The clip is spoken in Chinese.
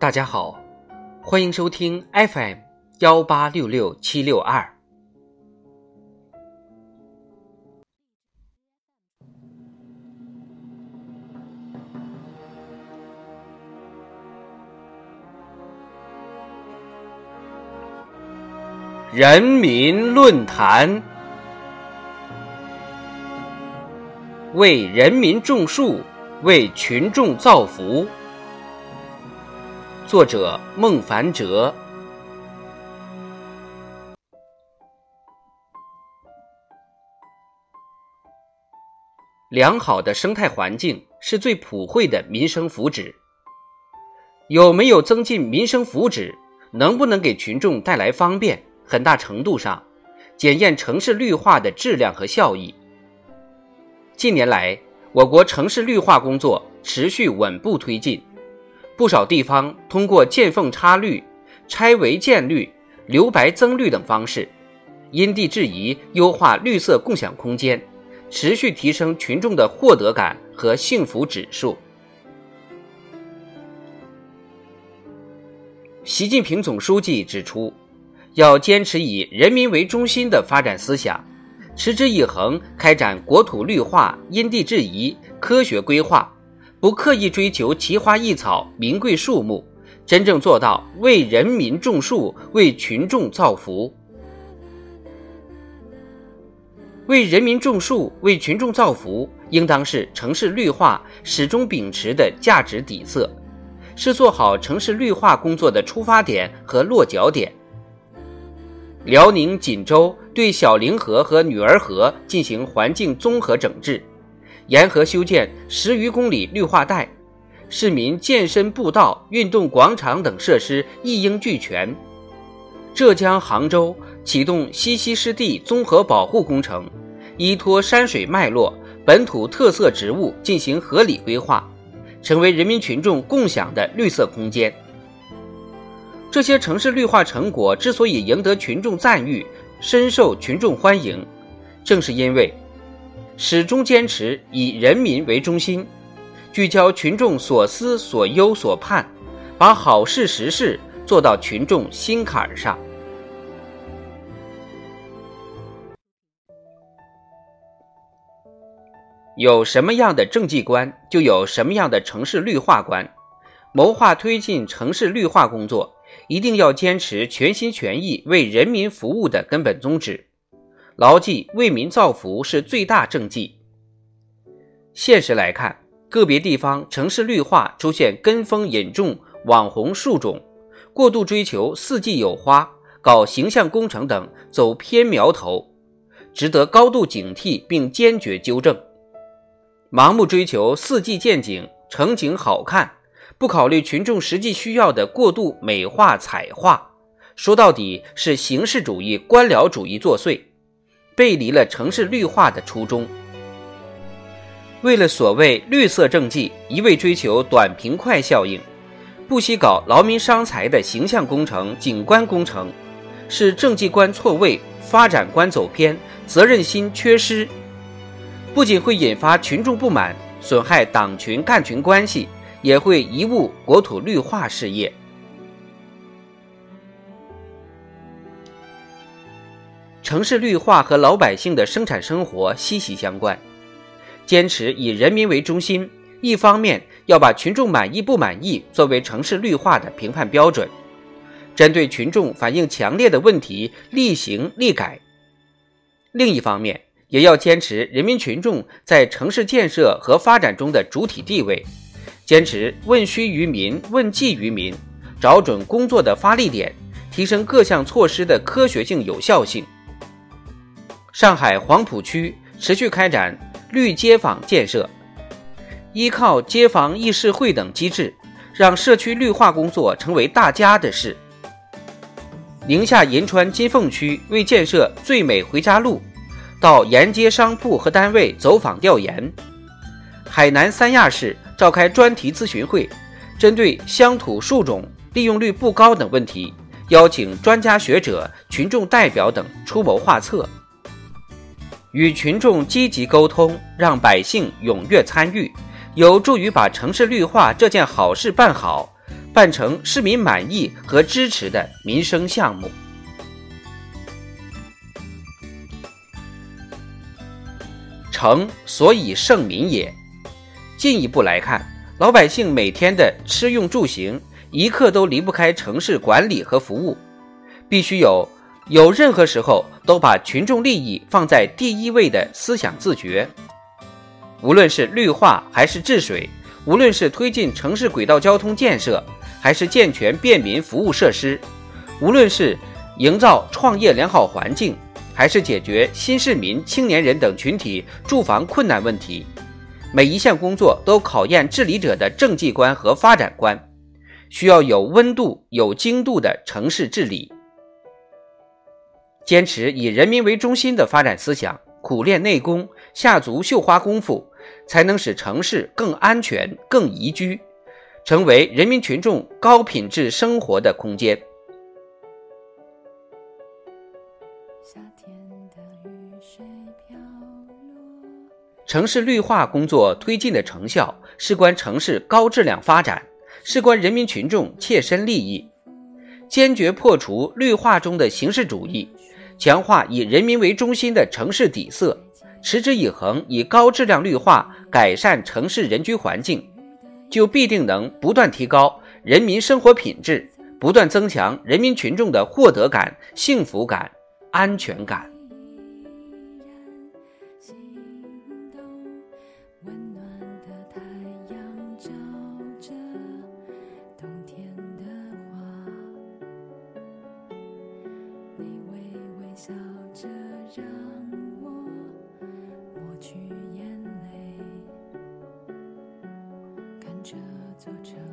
大家好，欢迎收听 FM 幺八六六七六二。人民论坛为人民种树，为群众造福。作者：孟凡哲。良好的生态环境是最普惠的民生福祉。有没有增进民生福祉，能不能给群众带来方便，很大程度上检验城市绿化的质量和效益。近年来，我国城市绿化工作持续稳步推进。不少地方通过见缝插绿、拆违建绿、留白增绿等方式，因地制宜优化绿色共享空间，持续提升群众的获得感和幸福指数。习近平总书记指出，要坚持以人民为中心的发展思想，持之以恒开展国土绿化因地制宜、科学规划。不刻意追求奇花异草、名贵树木，真正做到为人民种树、为群众造福。为人民种树、为群众造福，应当是城市绿化始终秉持的价值底色，是做好城市绿化工作的出发点和落脚点。辽宁锦州对小凌河和女儿河进行环境综合整治。沿河修建十余公里绿化带，市民健身步道、运动广场等设施一应俱全。浙江杭州启动西溪湿地综合保护工程，依托山水脉络、本土特色植物进行合理规划，成为人民群众共享的绿色空间。这些城市绿化成果之所以赢得群众赞誉、深受群众欢迎，正是因为。始终坚持以人民为中心，聚焦群众所思所忧所盼，把好事实事做到群众心坎上。有什么样的政绩观，就有什么样的城市绿化观。谋划推进城市绿化工作，一定要坚持全心全意为人民服务的根本宗旨。牢记为民造福是最大政绩。现实来看，个别地方城市绿化出现跟风引种网红树种，过度追求四季有花，搞形象工程等走偏苗头，值得高度警惕并坚决纠正。盲目追求四季见景、城景好看，不考虑群众实际需要的过度美化彩画，说到底是形式主义、官僚主义作祟。背离了城市绿化的初衷，为了所谓绿色政绩，一味追求短平快效应，不惜搞劳民伤财的形象工程、景观工程，是政绩观错位、发展观走偏、责任心缺失，不仅会引发群众不满，损害党群干群关系，也会贻误国土绿化事业。城市绿化和老百姓的生产生活息息相关，坚持以人民为中心，一方面要把群众满意不满意作为城市绿化的评判标准，针对群众反映强烈的问题立行立改；另一方面也要坚持人民群众在城市建设和发展中的主体地位，坚持问需于民、问计于民，找准工作的发力点，提升各项措施的科学性、有效性。上海黄浦区持续开展绿街坊建设，依靠街坊议事会等机制，让社区绿化工作成为大家的事。宁夏银川金凤区为建设最美回家路，到沿街商铺和单位走访调研。海南三亚市召开专题咨询会，针对乡土树种利用率不高等问题，邀请专家学者、群众代表等出谋划策。与群众积极沟通，让百姓踊跃参与，有助于把城市绿化这件好事办好，办成市民满意和支持的民生项目。城所以盛民也。进一步来看，老百姓每天的吃用住行，一刻都离不开城市管理和服务，必须有有任何时候都把群众利益放在第一位的思想自觉。无论是绿化还是治水，无论是推进城市轨道交通建设，还是健全便民服务设施，无论是营造创业良好环境。还是解决新市民、青年人等群体住房困难问题，每一项工作都考验治理者的政绩观和发展观，需要有温度、有精度的城市治理。坚持以人民为中心的发展思想，苦练内功，下足绣花功夫，才能使城市更安全、更宜居，成为人民群众高品质生活的空间。城市绿化工作推进的成效，事关城市高质量发展，事关人民群众切身利益。坚决破除绿化中的形式主义，强化以人民为中心的城市底色，持之以恒以高质量绿化改善城市人居环境，就必定能不断提高人民生活品质，不断增强人民群众的获得感、幸福感、安全感。坐着